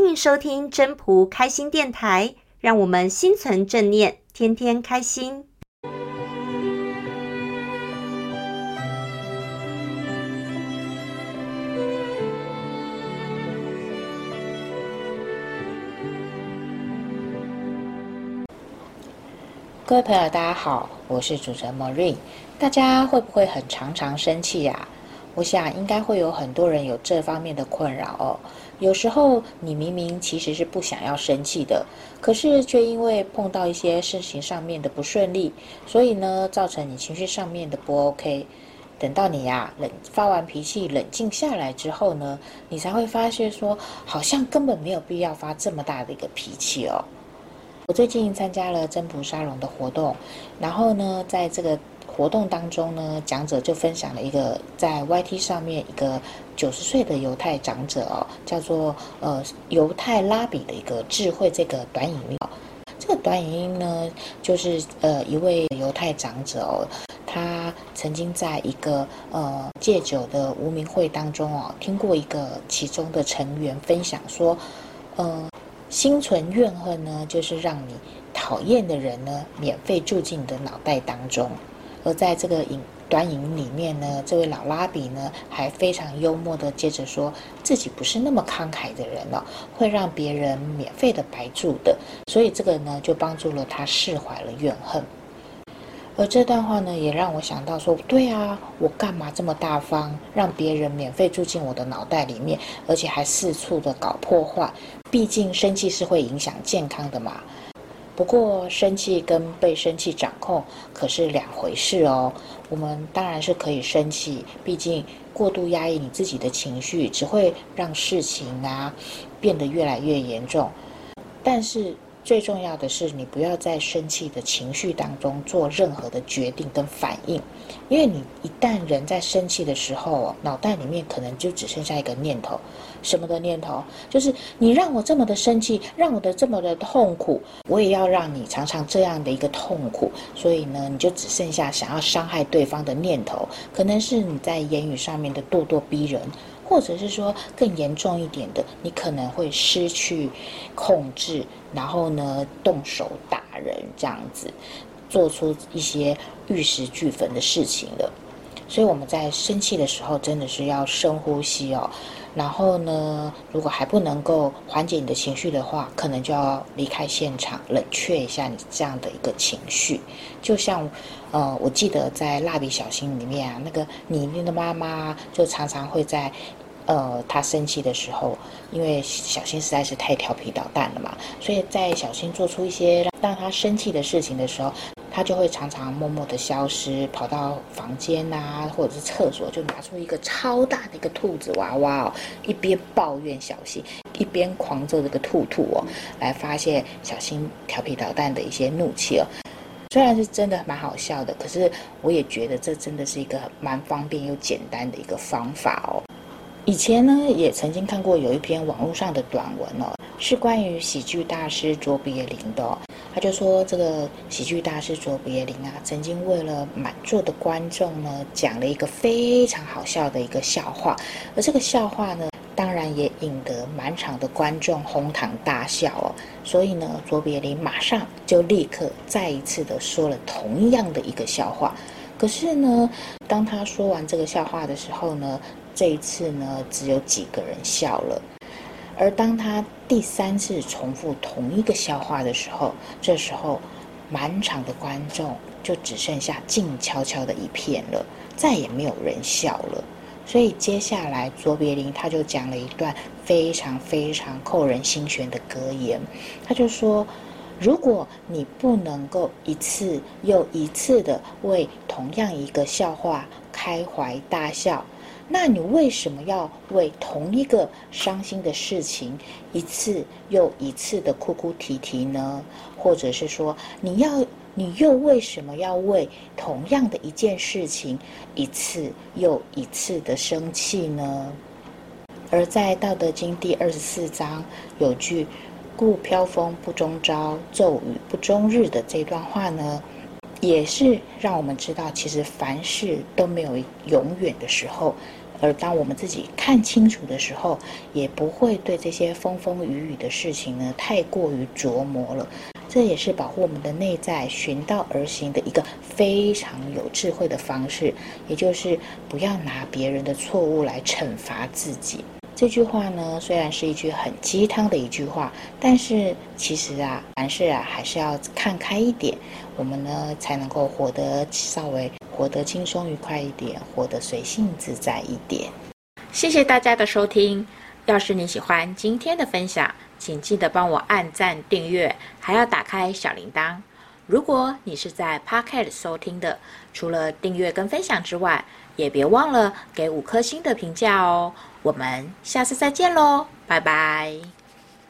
欢迎收听真朴开心电台，让我们心存正念，天天开心。各位朋友，大家好，我是主持人 Marine。大家会不会很常常生气呀？我想应该会有很多人有这方面的困扰哦。有时候你明明其实是不想要生气的，可是却因为碰到一些事情上面的不顺利，所以呢，造成你情绪上面的不 OK。等到你呀冷发完脾气，冷静下来之后呢，你才会发现说，好像根本没有必要发这么大的一个脾气哦。我最近参加了真朴沙龙的活动，然后呢，在这个。活动当中呢，讲者就分享了一个在 YT 上面一个九十岁的犹太长者哦，叫做呃犹太拉比的一个智慧这个短影音。这个短影音呢，就是呃一位犹太长者哦，他曾经在一个呃戒酒的无名会当中哦，听过一个其中的成员分享说，呃，心存怨恨呢，就是让你讨厌的人呢，免费住进你的脑袋当中。而在这个影短影里面呢，这位老拉比呢还非常幽默的接着说自己不是那么慷慨的人了，会让别人免费的白住的，所以这个呢就帮助了他释怀了怨恨。而这段话呢也让我想到说，对啊，我干嘛这么大方，让别人免费住进我的脑袋里面，而且还四处的搞破坏？毕竟生气是会影响健康的嘛。不过，生气跟被生气掌控可是两回事哦。我们当然是可以生气，毕竟过度压抑你自己的情绪，只会让事情啊变得越来越严重。但是，最重要的是，你不要在生气的情绪当中做任何的决定跟反应，因为你一旦人在生气的时候，脑袋里面可能就只剩下一个念头，什么的念头？就是你让我这么的生气，让我的这么的痛苦，我也要让你尝尝这样的一个痛苦。所以呢，你就只剩下想要伤害对方的念头，可能是你在言语上面的咄咄逼人。或者是说更严重一点的，你可能会失去控制，然后呢动手打人，这样子做出一些玉石俱焚的事情了。所以我们在生气的时候，真的是要深呼吸哦。然后呢，如果还不能够缓解你的情绪的话，可能就要离开现场，冷却一下你这样的一个情绪。就像呃，我记得在《蜡笔小新》里面啊，那个妮妮的妈妈就常常会在。呃，她生气的时候，因为小新实在是太调皮捣蛋了嘛，所以在小新做出一些让他生气的事情的时候，他就会常常默默的消失，跑到房间啊，或者是厕所，就拿出一个超大的一个兔子娃娃哦，一边抱怨小新，一边狂揍这个兔兔哦，来发泄小新调皮捣蛋的一些怒气哦。虽然是真的蛮好笑的，可是我也觉得这真的是一个蛮方便又简单的一个方法哦。以前呢，也曾经看过有一篇网络上的短文哦，是关于喜剧大师卓别林的。他就说，这个喜剧大师卓别林啊，曾经为了满座的观众呢，讲了一个非常好笑的一个笑话，而这个笑话呢，当然也引得满场的观众哄堂大笑哦。所以呢，卓别林马上就立刻再一次的说了同样的一个笑话。可是呢，当他说完这个笑话的时候呢，这一次呢，只有几个人笑了，而当他第三次重复同一个笑话的时候，这时候满场的观众就只剩下静悄悄的一片了，再也没有人笑了。所以接下来卓别林他就讲了一段非常非常扣人心弦的格言，他就说：如果你不能够一次又一次的为同样一个笑话开怀大笑，那你为什么要为同一个伤心的事情一次又一次的哭哭啼啼呢？或者是说，你要你又为什么要为同样的一件事情一次又一次的生气呢？而在《道德经》第二十四章有句“故飘风不终朝，骤雨不终日”的这段话呢，也是让我们知道，其实凡事都没有永远的时候。而当我们自己看清楚的时候，也不会对这些风风雨雨的事情呢太过于琢磨了。这也是保护我们的内在、循道而行的一个非常有智慧的方式，也就是不要拿别人的错误来惩罚自己。这句话呢，虽然是一句很鸡汤的一句话，但是其实啊，凡事啊还是要看开一点，我们呢才能够活得稍微活得轻松愉快一点，活得随性自在一点。谢谢大家的收听。要是你喜欢今天的分享，请记得帮我按赞、订阅，还要打开小铃铛。如果你是在 Pocket 收听的，除了订阅跟分享之外，也别忘了给五颗星的评价哦。我们下次再见喽，拜拜。